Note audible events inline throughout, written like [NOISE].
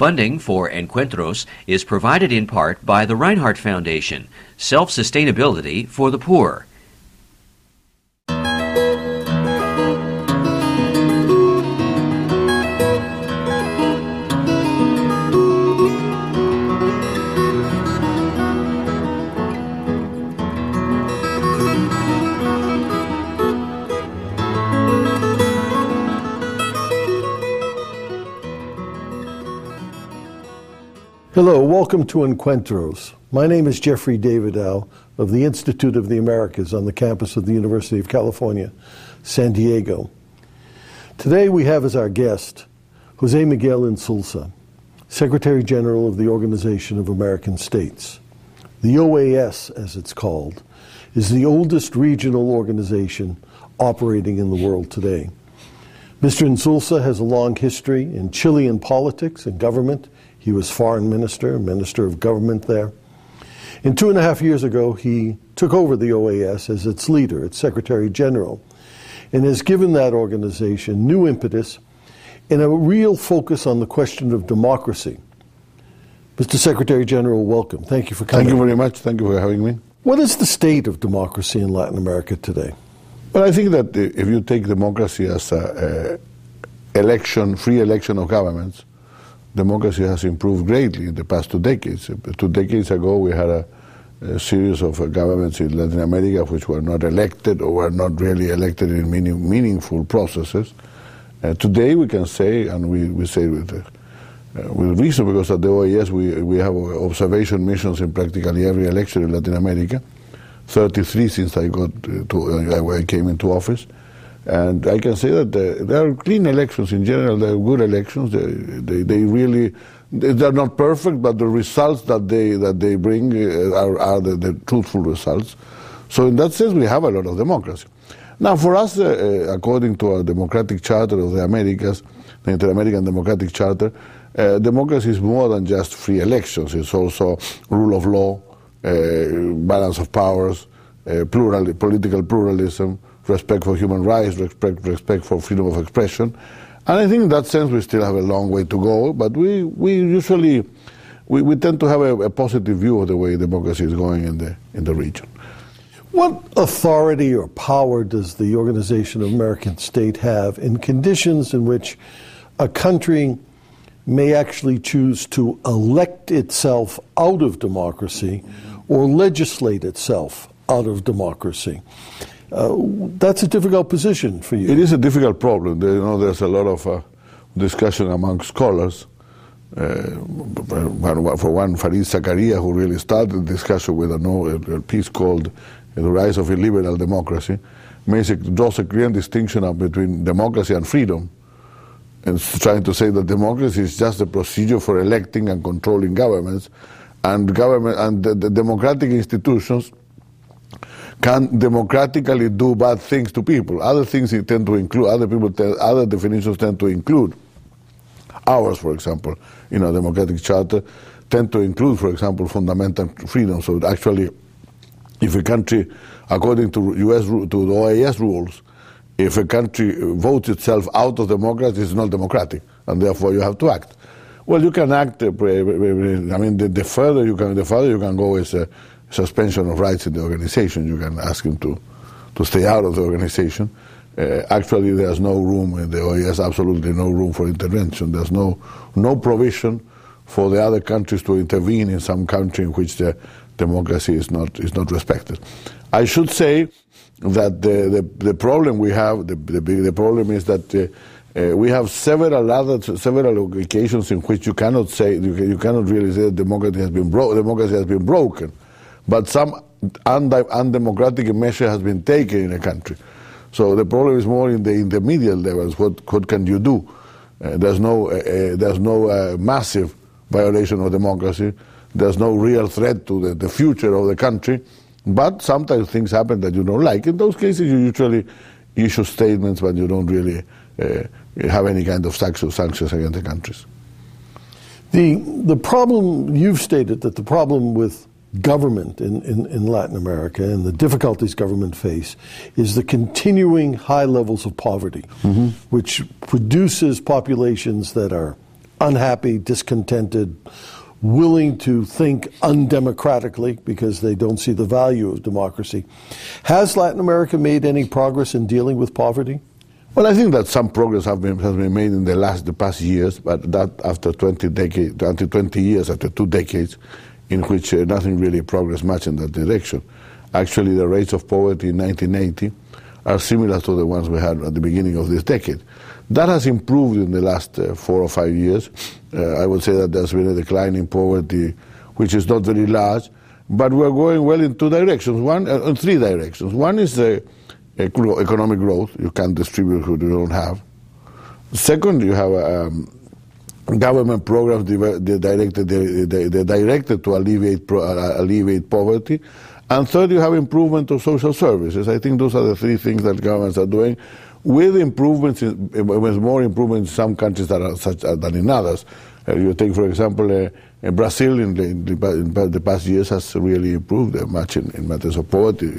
Funding for Encuentros is provided in part by the Reinhardt Foundation, Self Sustainability for the Poor. Hello, welcome to Encuentros. My name is Jeffrey Davidow of the Institute of the Americas on the campus of the University of California, San Diego. Today we have as our guest Jose Miguel Insulza, Secretary General of the Organization of American States. The OAS, as it's called, is the oldest regional organization operating in the world today. Mr. Insulza has a long history in Chilean politics and government he was foreign minister, minister of government there. And two and a half years ago, he took over the OAS as its leader, its secretary general, and has given that organization new impetus and a real focus on the question of democracy. Mr. Secretary General, welcome. Thank you for coming. Thank you very much. Thank you for having me. What is the state of democracy in Latin America today? Well, I think that if you take democracy as a, a election, free election of governments, democracy has improved greatly in the past two decades. Two decades ago, we had a, a series of uh, governments in Latin America which were not elected or were not really elected in meaning, meaningful processes. Uh, today, we can say, and we, we say with, uh, with reason, because at the OAS we, we have observation missions in practically every election in Latin America, 33 since I got uh, to, I came into office. And I can say that there are clean elections in general. They're good elections. They, they, they really they're not perfect, but the results that they that they bring uh, are, are the, the, truthful results. So in that sense, we have a lot of democracy. Now, for us, uh, uh according to our democratic charter of the Americas, the Inter-American Democratic Charter, uh, democracy is more than just free elections. It's also rule of law, uh, balance of powers, plural, political pluralism, respect for human rights, respect, respect for freedom of expression. And I think in that sense we still have a long way to go, but we, we usually we, we tend to have a, a positive view of the way democracy is going in the, in the region. What authority or power does the Organization of American State have in conditions in which a country may actually choose to elect itself out of democracy or legislate itself out of democracy? Uh, that's a difficult position for you. It is a difficult problem. There, you know, there's a lot of uh, discussion among scholars. Uh, for one, Fareed Zakaria, who really started the discussion with a, a piece called The Rise of Illiberal Democracy, makes a, draws a clear distinction between democracy and freedom, and trying to say that democracy is just a procedure for electing and controlling governments, and government and the, the democratic institutions can democratically do bad things to people. Other things tend to include, other people, tend, other definitions tend to include. Ours, for example, in a democratic charter, tend to include, for example, fundamental freedoms. So actually, if a country, according to US to the OAS rules, if a country votes itself out of democracy, it's not democratic, and therefore you have to act. Well, you can act. Uh, I mean, the, the, further you can, the further you can go is. Uh, suspension of rights in the organization. You can ask him to, to stay out of the organization. Uh, actually, there's no room in the OAS, absolutely no room for intervention. There's no, no provision for the other countries to intervene in some country in which the democracy is not, is not respected. I should say that the, the, the problem we have, the, the, the problem is that uh, uh, we have several other several occasions in which you cannot say you, you cannot really say that democracy has been bro- democracy has been broken but some undemocratic measure has been taken in a country. So the problem is more in the intermediate levels. What, what can you do? Uh, there's no, uh, uh, there's no uh, massive violation of democracy. There's no real threat to the, the, future of the country. But sometimes things happen that you don't like. In those cases, you usually issue statements, but you don't really uh, have any kind of sanctions against the countries. The, the problem, you've stated that the problem with government in, in, in, Latin America and the difficulties government face is the continuing high levels of poverty, mm-hmm. which produces populations that are unhappy, discontented, willing to think undemocratically because they don't see the value of democracy. Has Latin America made any progress in dealing with poverty? Well, I think that some progress have been, has been made in the last the past years, but that after 20 decades, after 20 years, after two decades, in which uh, nothing really progressed much in that direction. Actually, the rates of poverty in 1980 are similar to the ones we had at the beginning of this decade. That has improved in the last uh, four or five years. Uh, I would say that there's been a decline in poverty, which is not very large, but we're going well in two directions. One, uh, three directions. One is the economic growth. You can't distribute what you don't have. Second, you have um, government programs directed, they're directed to alleviate, uh, alleviate poverty. And third, you have improvement of social services. I think those are the three things that governments are doing, with improvements, in, with more improvements in some countries that are such, uh, than in others. Uh, you take, for example, uh, Brazil in the, in the, past years has really improved uh, much in, in, matters of poverty.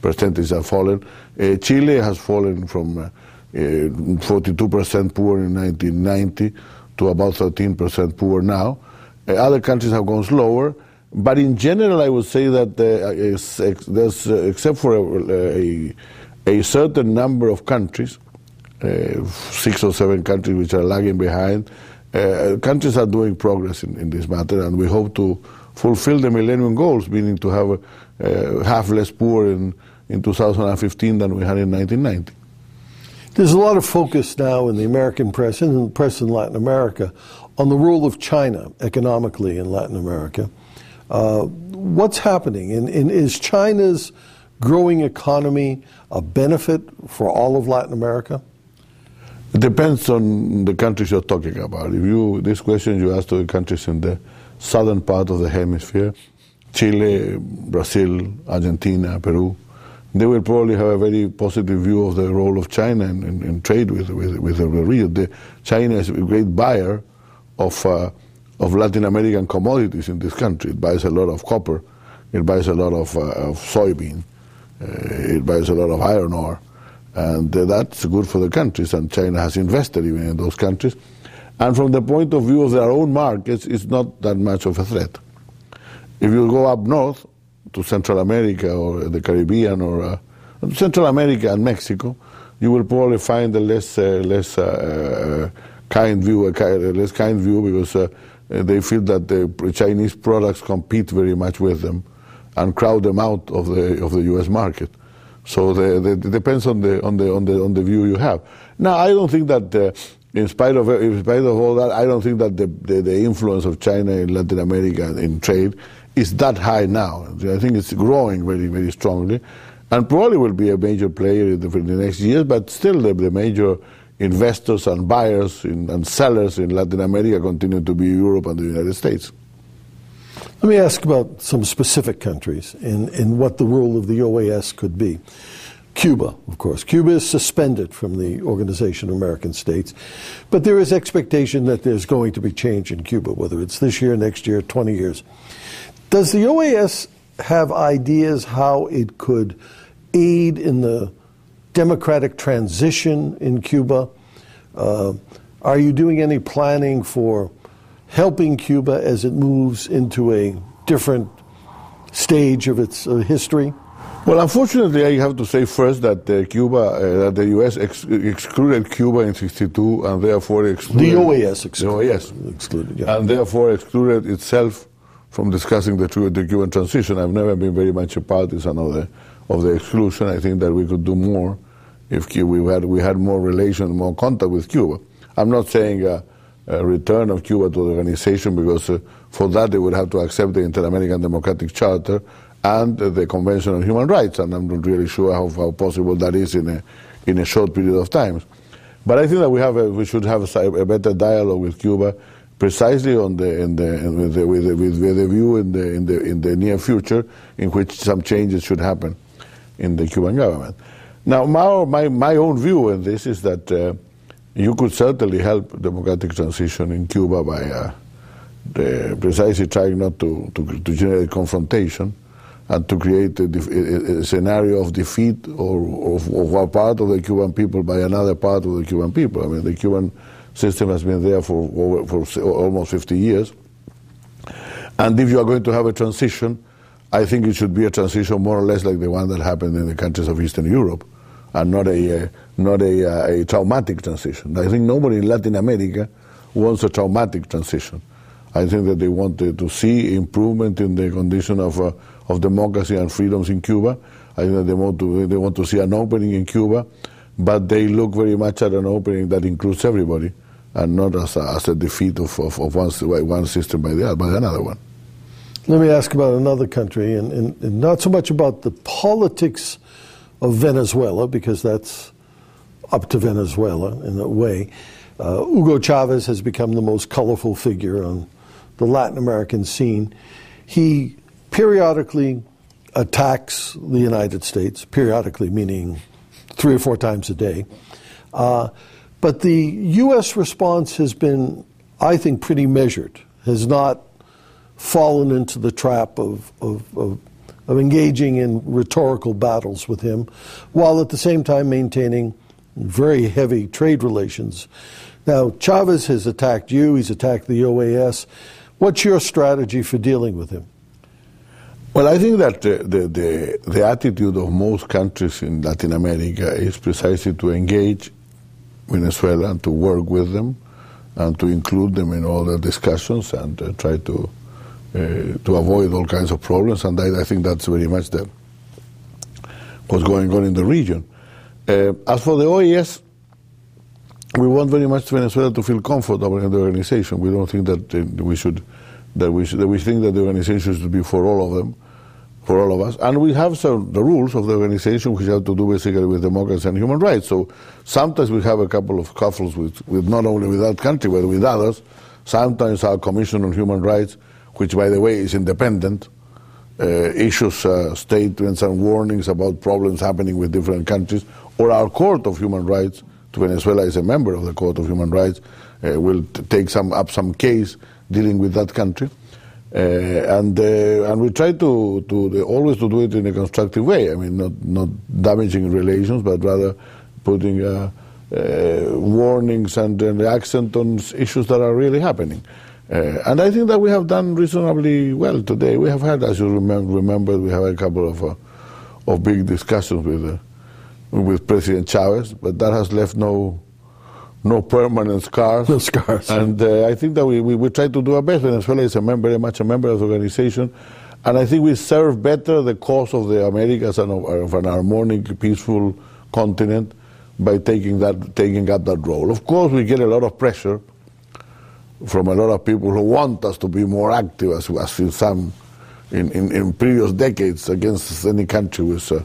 Percentages have fallen. Uh, Chile has fallen from 42% poor in 1990 to about 13% poor now. Uh, other countries have gone slower, but in general, I would say that uh, there's, uh, except for a, a, a, certain number of countries, uh, six or seven countries which are lagging behind, uh, countries are doing progress in, in, this matter, and we hope to fulfill the Millennium Goals, meaning to have uh, half less poor in, in 2015 than we had in 1990. There's a lot of focus now in the American press and in the press in Latin America on the role of China economically in Latin America. Uh, what's happening? And, and is China's growing economy a benefit for all of Latin America? It depends on the countries you're talking about. If you this question you ask to the countries in the southern part of the hemisphere, Chile, Brazil, Argentina, Peru, they will probably have a very positive view of the role of China in, trade with, with, with the region. The, China is a great buyer of, uh, of Latin American commodities in this country. It buys a lot of copper, it buys a lot of, uh, of soybean, uh, it buys a lot of iron ore, and that's good for the countries, and China has invested even in those countries. And from the point of view of their own markets, it's not that much of a threat. If you go up north, to Central America or the Caribbean or uh, Central America and Mexico, you will probably find a less uh, less uh, uh kind view, a less kind view because uh, they feel that the Chinese products compete very much with them and crowd them out of the of the U.S. market. So the, the, it depends on the on the on the on the view you have. Now, I don't think that. Uh, in spite of in spite of all that, I don't think that the, the, the influence of China in Latin America in trade is that high now. I think it's growing very, very strongly, and probably will be a major player in the, the next years. But still, the, the major investors and buyers in, and sellers in Latin America continue to be Europe and the United States. Let me ask about some specific countries and, and what the role of the OAS could be. Cuba, of course. Cuba is suspended from the Organization of American States, but there is expectation that there's going to be change in Cuba, whether it's this year, next year, 20 years. Does the OAS have ideas how it could aid in the democratic transition in Cuba? Uh, are you doing any planning for helping Cuba as it moves into a different stage of its uh, history? Well, unfortunately, I have to say first that uh, Cuba, uh, that the U.S. Ex- excluded Cuba in '62, and therefore excluded the OAS excluded, the OAS excluded, yeah. and therefore excluded itself from discussing the, the Cuban transition. I've never been very much a partisan of the, of the exclusion. I think that we could do more if we had, we had more relation, more contact with Cuba. I'm not saying a, a return of Cuba to the organization because uh, for that they would have to accept the Inter-American Democratic Charter and uh, the Convention on Human Rights, and I'm not really sure how, how possible that is in a, in a short period of time. But I think that we, have a, we should have a, a better dialogue with Cuba precisely on the, in the, with, the, with, the, with the view in the, in, the, in the near future in which some changes should happen in the Cuban government. Now, my, my, my own view in this is that uh, you could certainly help democratic transition in Cuba by uh, the, precisely trying not to, to, to, generate confrontation and to create a, a, a scenario of defeat or of, of, a part of the Cuban people by another part of the Cuban people. I mean, the Cuban system has been there for, over, for almost 50 years. And if you are going to have a transition, I think it should be a transition more or less like the one that happened in the countries of Eastern Europe, and not a, uh, not a, uh, a traumatic transition. I think nobody in Latin America wants a traumatic transition. I think that they want to, see improvement in the condition of, uh, of democracy and freedoms in Cuba. I think that they want, to, they want to see an opening in Cuba, but they look very much at an opening that includes everybody and not as a, as a defeat of, of, of one, one system by, the, other, by another one. Let me ask about another country, and, and, and, not so much about the politics of Venezuela, because that's up to Venezuela in a way. Uh, Hugo Chavez has become the most colorful figure on the Latin American scene. He periodically attacks the United States, periodically meaning three or four times a day. Uh, but the U.S. response has been, I think, pretty measured, has not fallen into the trap of, of, of, of engaging in rhetorical battles with him, while at the same time maintaining very heavy trade relations. Now, Chavez has attacked you, he's attacked the OAS. What's your strategy for dealing with him? Well, I think that the, the, the, the, attitude of most countries in Latin America is precisely to engage Venezuela and to work with them and to include them in all the discussions and uh, try to uh, to avoid all kinds of problems, and I, I, think that's very much the, what's going on in the region. Uh, as for the OAS, we want very much Venezuela to feel comfortable in the organization. We don't think that uh, we should that we should, that we think that the organization should be for all of them, for all of us. And we have some the rules of the organization which have to do basically with democracy and human rights. So sometimes we have a couple of scuffles with, with not only with that country but with others. Sometimes our Commission on Human Rights which, by the way, is independent, uh, issues uh, statements and warnings about problems happening with different countries, or our Court of Human Rights, Venezuela is a member of the Court of Human Rights, uh, will take some up some case dealing with that country. Uh, and uh, and we try to to always to do it in a constructive way. I mean, not not damaging relations, but rather putting uh, warnings and, and accent on issues that are really happening. Uh, and I think that we have done reasonably well today. We have had, as you remember, remember we have a couple of, uh, of big discussions with, uh, with President Chavez, but that has left no, no permanent scars. No scars. And uh, I think that we, we, we, try to do our best. Venezuela is a member, very much a member of the organization. And I think we serve better the cause of the Americas and of, of an harmonic, peaceful continent by taking, that, taking up that role. Of course, we get a lot of pressure from a lot of people who want us to be more active, as, as in some in, in, in previous decades, against any country who is, uh,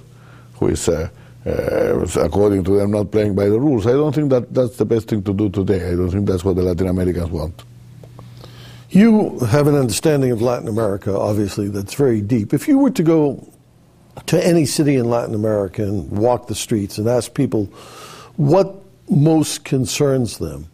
who is uh, uh, according to them, not playing by the rules. I don't think that that's the best thing to do today. I don't think that's what the Latin Americans want. You have an understanding of Latin America, obviously, that's very deep. If you were to go to any city in Latin America and walk the streets and ask people what most concerns them,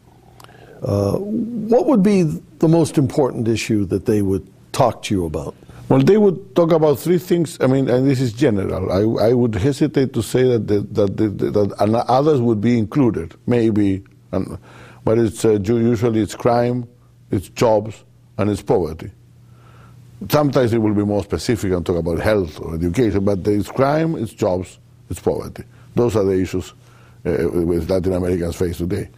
uh, what would be the most important issue that they would talk to you about? Well, they would talk about three things. I mean, and this is general. I, I would hesitate to say that the, that, the, that others would be included, maybe, and, but it's uh, usually it's crime, it's jobs, and it's poverty. Sometimes it will be more specific and talk about health or education, but it's crime, it's jobs, it's poverty. Those are the issues uh, with Latin Americans face today.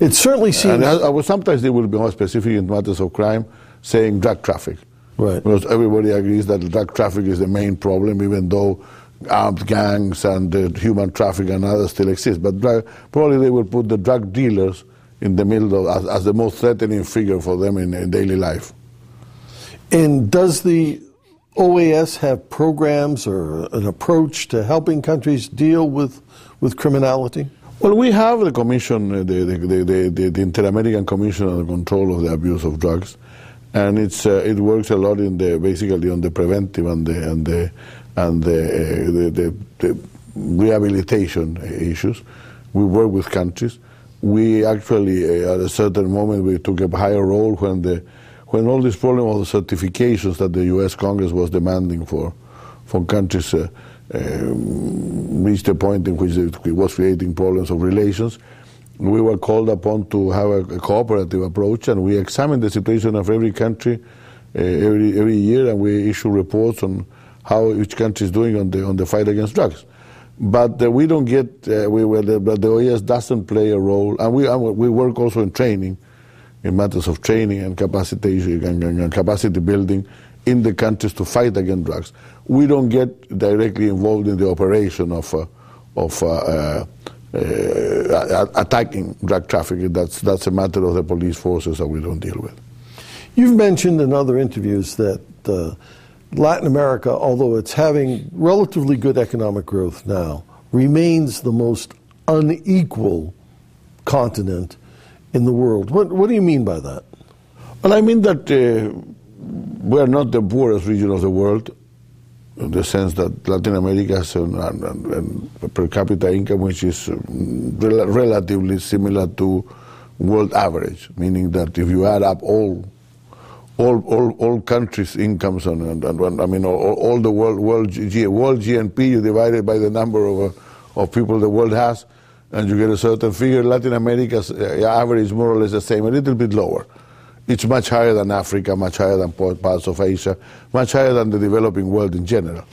It certainly seems. And I, I sometimes they will be more specific in matters of crime, saying drug traffic. Right. Because everybody agrees that drug traffic is the main problem, even though armed gangs and uh, human traffic and others still exist. But drug, probably they will put the drug dealers in the middle of, as, as the most threatening figure for them in, in daily life. And does the OAS have programs or an approach to helping countries deal with, with criminality? Well, we have the commission, uh, the, the, the, the, Inter-American Commission on the Control of the Abuse of Drugs, and it's uh, it works a lot in the basically on the preventive and the and the and the, uh, the, the, the, rehabilitation issues. We work with countries. We actually, uh, at a certain moment, we took a higher role when the when all this problem of the certifications that the U.S. Congress was demanding for for countries uh, um, reached a point in which it was creating problems of relations. We were called upon to have a, a cooperative approach, and we examined the situation of every country uh, every every year, and we issue reports on how each country is doing on the on the fight against drugs. But uh, we don't get uh, we well, the, but the OAS doesn't play a role, and we we work also in training, in matters of training and capacity and, and capacity building in the countries to fight against drugs. We don't get directly involved in the operation of of uh, uh, uh, attacking drug trafficking. That's that's a matter of the police forces that we don't deal with. You've mentioned in other interviews that Latin America, although it's having relatively good economic growth now, remains the most unequal continent in the world. What, what do you mean by that? Well, I mean that uh, we're not the poorest region of the world, in the sense that Latin America has a per capita income which is um, rel- relatively similar to world average, meaning that if you add up all all, all, all countries' incomes and, and, and I mean all, all, the world world, G, world GNP you divide it by the number of, uh, of people the world has, and you get a certain figure. Latin America's uh, average is more or less the same, a little bit lower. It's much higher than Africa, much higher than parts of Asia, much higher than the developing world in general,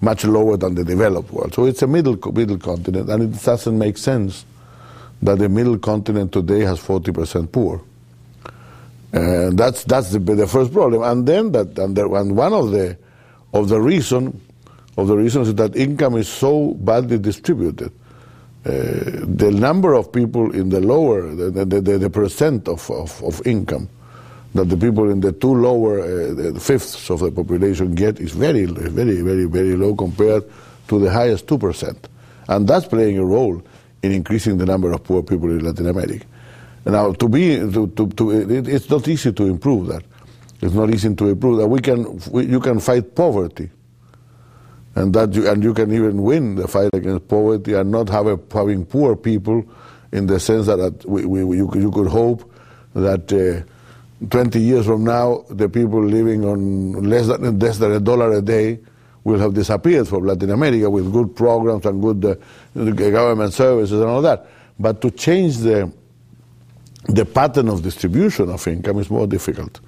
much lower than the developed world. So it's a middle middle continent, and it doesn't make sense that the middle continent today has 40% poor. Uh, that's that's the, the, first problem, and then that and, the, and one of the of the reason of the reasons is that income is so badly distributed. Uh, the number of people in the lower the, the, the, the percent of, of, of, income that the people in the two lower uh, fifths of the population get is very very very very low compared to the highest two percent, and that's playing a role in increasing the number of poor people in Latin America. Now, to be, to, to, to it, it's not easy to improve that. It's not easy to improve that. We can, we, you can fight poverty, and that you, and you can even win the fight against poverty and not have a, having poor people, in the sense that, that we, we, you, you could hope that. Uh, 20 years from now, the people living on less than, less than a dollar a day will have disappeared from Latin America with good programs and good uh, government services and all that. But to change the the pattern of distribution of income is more difficult.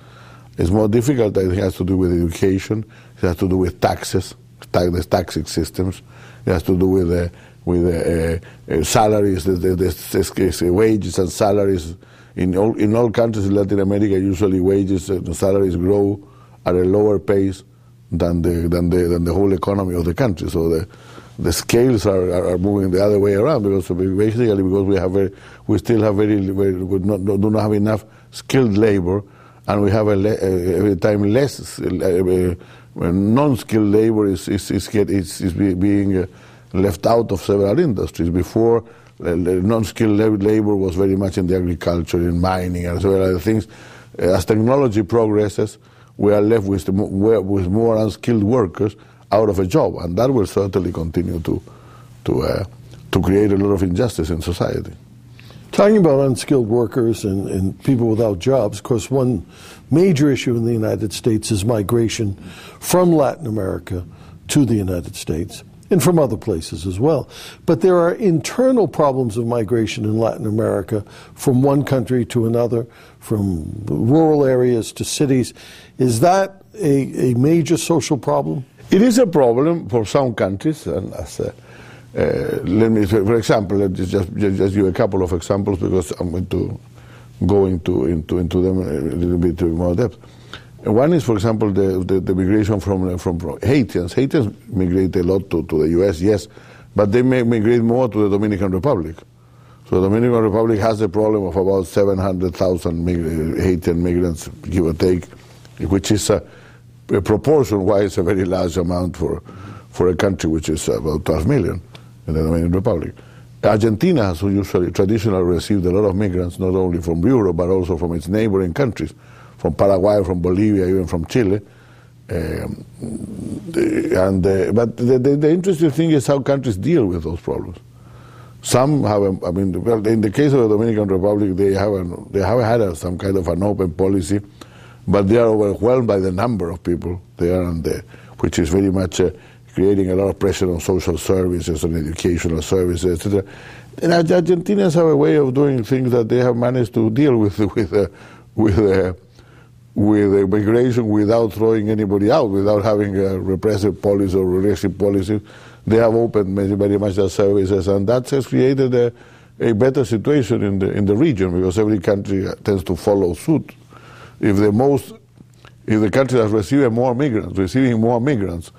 It's more difficult. It has to do with education. It has to do with taxes, the taxing systems. It has to do with uh, with uh, uh, salaries, the, the, the, wages and salaries. In all in all countries in Latin America, usually wages and salaries grow at a lower pace than the than the than the whole economy of the country. So the the scales are, are, are, moving the other way around because basically because we have very, we still have very, very not, do not have enough skilled labor, and we have a, every time less uh, non-skilled labor is is is, get, is, is being uh, left out of several industries. Before, uh, non-skilled labor was very much in the agriculture, in mining, and several other things. As technology progresses, we are left with, with more unskilled workers out of a job, and that will certainly continue to to uh, to create a lot of injustice in society. Talking about unskilled workers and, and people without jobs, of course, one major issue in the United States is migration from Latin America to the United States and from other places as well. But there are internal problems of migration in Latin America from one country to another, from rural areas to cities. Is that a, a major social problem? It is a problem for some countries, and as uh, uh, let me, for example, let me just, just, just give a couple of examples because I'm going to go into into into them a little bit more depth. One is, for example, the, the, the migration from, from, from Haitians. Haitians migrate a lot to, to the U.S., yes, but they may migrate more to the Dominican Republic. So the Dominican Republic has a problem of about 700,000 mig- Haitian migrants, give or take, which is a proportion-wise a very large amount for, for a country which is about 12 million in the Dominican Republic. Argentina has usually traditionally received a lot of migrants, not only from Europe, but also from its neighboring countries, from Paraguay, from Bolivia, even from Chile. Um, and uh, but the, the, the, interesting thing is how countries deal with those problems. Some have, a, I mean, well, in the case of the Dominican Republic, they have they have had a, some kind of an open policy but they are overwhelmed by the number of people there and there, which is very much uh, creating a lot of pressure on social services, on educational services, etc. And Argentinians have a way of doing things that they have managed to deal with [LAUGHS] with uh, with uh, with immigration without throwing anybody out, without having a repressive policy or repressive policy. They have opened very much their services, and that has created a, a better situation in the in the region because every country tends to follow suit. If the most, if the country that's receiving more migrants, receiving more migrants,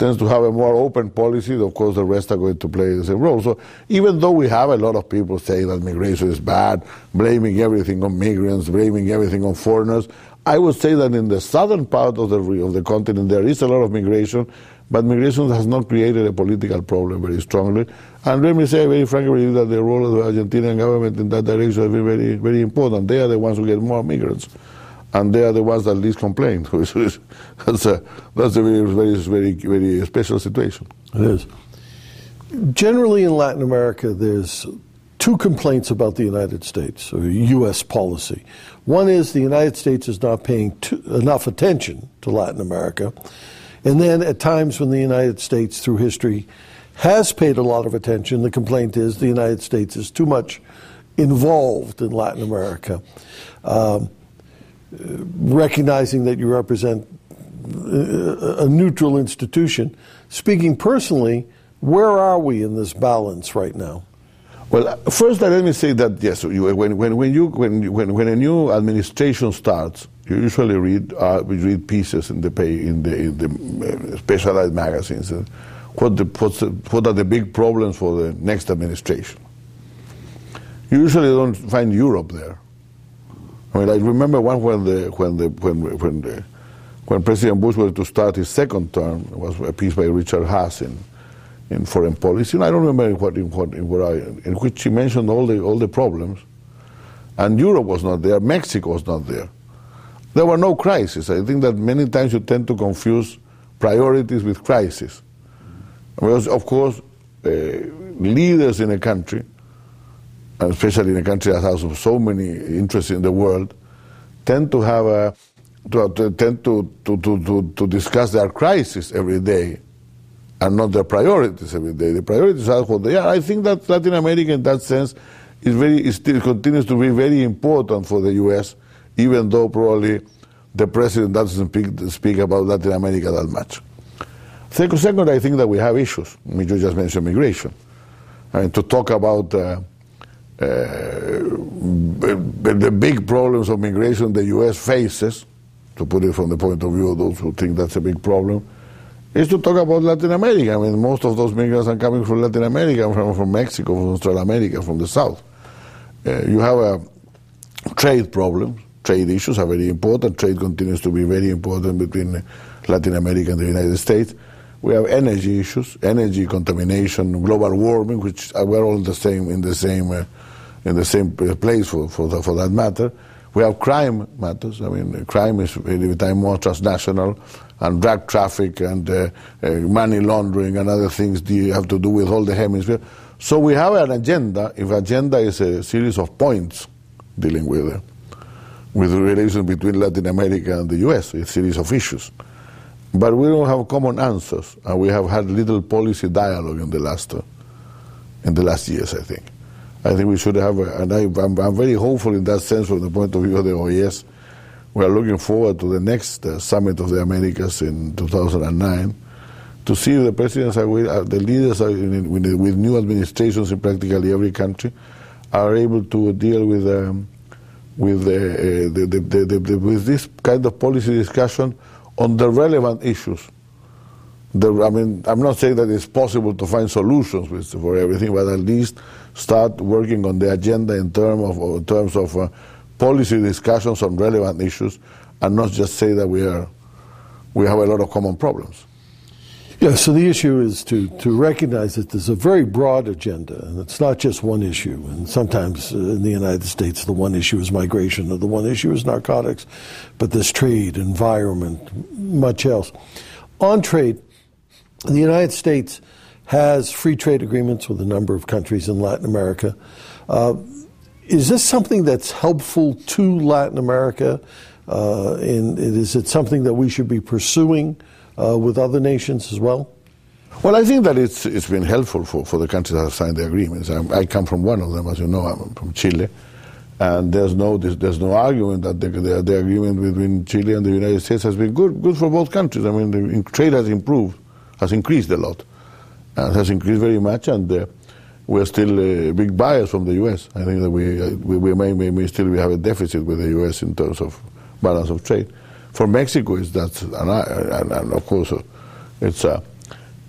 tends to have a more open policy, of course the rest are going to play the same role. So even though we have a lot of people saying that migration is bad, blaming everything on migrants, blaming everything on foreigners, I would say that in the southern part of the of the continent there is a lot of migration, but migration has not created a political problem very strongly. And let me say very frankly that the role of the Argentinian government in that direction has been very very important. They are the ones who get more migrants and they are the ones that least complain. [LAUGHS] that's a that's a very very very very special situation. It is. Generally, in Latin America, there's two complaints about the United States or U.S. policy. One is the United States is not paying too, enough attention to Latin America, and then at times when the United States, through history, has paid a lot of attention, the complaint is the United States is too much involved in Latin America. Um, recognizing that you represent a neutral institution. Speaking personally, where are we in this balance right now? Well, first, let me say that yes, you, when, when, when, you, when, when, when a new administration starts, you usually read uh, we read pieces in the pay, in the, in the uh, specialized magazines. Uh, what, the, the, what are the big problems for the next administration? You usually don't find Europe there. I mean, I remember one when the when the when when the, when President Bush was to start his second term. It was a piece by Richard Haass in, in foreign policy. And I don't remember in what in what in, I, in which he mentioned all the all the problems. And Europe was not there. Mexico was not there. There were no crises. I think that many times you tend to confuse priorities with crises. Because, of course, uh, leaders in a country and especially in a country that has so many interests in the world, tend to have a to, to tend to, to, to, to discuss their crisis every day and not their priorities every day. The priorities are what they are. I think that Latin America, in that sense, is very is still continues to be very important for the U.S., even though probably the president doesn't speak, speak about Latin America that much. Second, second, I think that we have issues. I mean, you just mentioned migration. I mean, to talk about uh, uh, the big problems of migration the U.S. faces, to put it from the point of view of those who think that's a big problem, is to talk about Latin America. I mean, most of those migrants are coming from Latin America, from, from Mexico, from Central America, from the south. Uh, you have a trade problem. Trade issues are very important. Trade continues to be very important between Latin America and the United States. We have energy issues, energy contamination, global warming, which we're all in the same in the same uh, in the same place for, for, the, for that matter. We have crime matters. I mean, crime is every time more transnational, and drug traffic and uh, uh, money laundering and other things do you have to do with all the hemisphere. So we have an agenda. If agenda is a series of points dealing with uh, with the relation between Latin America and the U.S., a series of issues. But we don't have common answers, and we have had little policy dialogue in the last uh, in the last years, I think. I think we should have, a, and I, am very hopeful in that sense from the point of view of the OAS. We are looking forward to the next uh, summit of the Americas in 2009 to see if the presidents are, uh, the leaders are in, with, with, new administrations in practically every country are able to deal with um, with uh, the, the, the, with this kind of policy discussion on the relevant issues. I mean, I'm not saying that it's possible to find solutions for everything, but at least start working on the agenda in, term of, in terms of uh, policy discussions on relevant issues and not just say that we, are, we have a lot of common problems. Yeah, so the issue is to, to recognize that there's a very broad agenda, and it's not just one issue. And sometimes uh, in the United States, the one issue is migration, or the one issue is narcotics, but there's trade, environment, much else. On trade, the United States has free trade agreements with a number of countries in Latin America. Uh, is this something that's helpful to Latin America? Uh, and is it something that we should be pursuing uh, with other nations as well? Well, I think that it's, it's been helpful for, for the countries that have signed the agreements. I, I come from one of them, as you know, I'm from Chile. And there's no, there's no argument that the, the, the, agreement between Chile and the United States has been good, good for both countries. I mean, the trade has improved, has increased a lot, and has increased very much, and uh, we're still uh, big buyers from the U.S. I think that we, uh, we, we may, may, may, still have a deficit with the U.S. in terms of balance of trade. For Mexico, it's that, and, and, of course, uh, it's uh,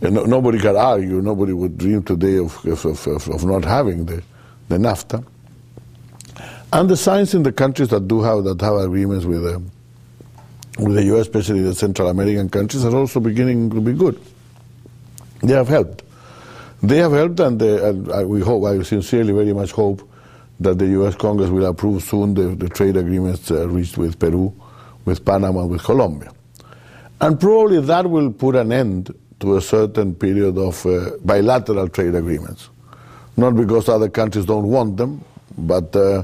no, nobody can argue, nobody would dream today of, of, of, of not having the, the NAFTA. And the signs in the countries that do have that have agreements with the, with the U.S., especially the Central American countries, are also beginning to be good. They have helped. They have helped, and, they, and I, we hope, I sincerely very much hope that the U.S. Congress will approve soon the, the trade agreements uh, reached with Peru, with Panama, with Colombia. And probably that will put an end to a certain period of uh, bilateral trade agreements. Not because other countries don't want them, but uh,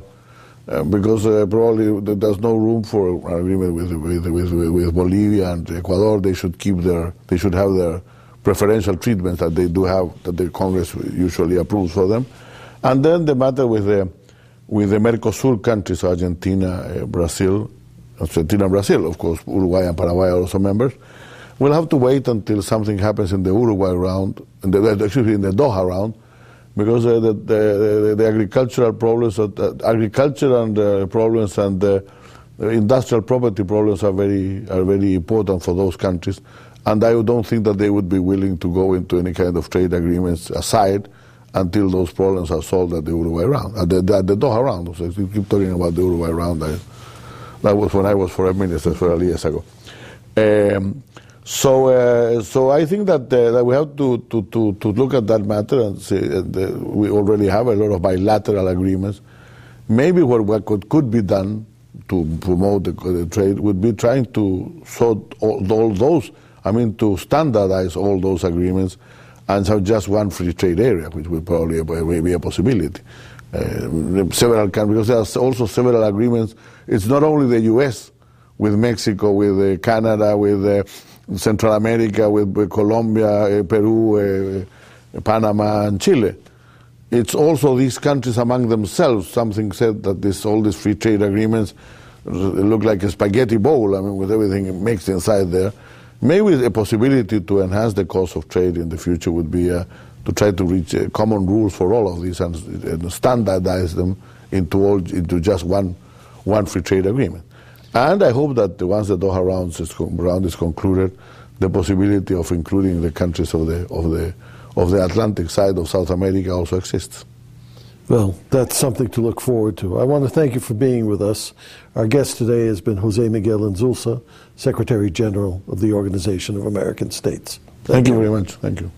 uh, because uh, probably there's no room for an agreement with, with, with, with, Bolivia and Ecuador. They should keep their, they should have their preferential treatment that they do have, that the Congress usually approves for them. And then the matter with the, with the Mercosur countries, Argentina, uh, Brazil, Argentina Brazil, of course, Uruguay and Paraguay are also members. We'll have to wait until something happens in the Uruguay round, in the, excuse me, in the Doha round, because uh, the, the, the, agricultural problems, uh, agriculture and problems and industrial property problems are very are very important for those countries, and I don't think that they would be willing to go into any kind of trade agreements aside until those problems are solved at the Uruguay round, at the, at the Doha round. So you keep talking about the Uruguay round. I, that was when I was foreign minister several years ago. Um, so, uh, so I think that, uh, that we have to, to, to, to, look at that matter and say uh, we already have a lot of bilateral agreements. Maybe what, what could, could be done to promote the, the, trade would be trying to sort all, all, those, I mean, to standardize all those agreements and have just one free trade area, which would probably be a possibility. Uh, several countries, because there's also several agreements. It's not only the U.S. with Mexico, with uh, Canada, with uh, Central America with, with Colombia, uh, Peru, uh, Panama, and Chile. It's also these countries among themselves. Something said that this, all these free trade agreements look like a spaghetti bowl, I mean, with everything mixed inside there. Maybe a possibility to enhance the cost of trade in the future would be uh, to try to reach uh, common rules for all of these and, and standardize them into, all, into just one, one free trade agreement. And I hope that once the Doha round is, round is concluded, the possibility of including the countries of the, of, the, of the Atlantic side of South America also exists. Well, that's something to look forward to. I want to thank you for being with us. Our guest today has been Jose Miguel Insulza, Secretary General of the Organization of American States. Thank, thank you very much. Thank you.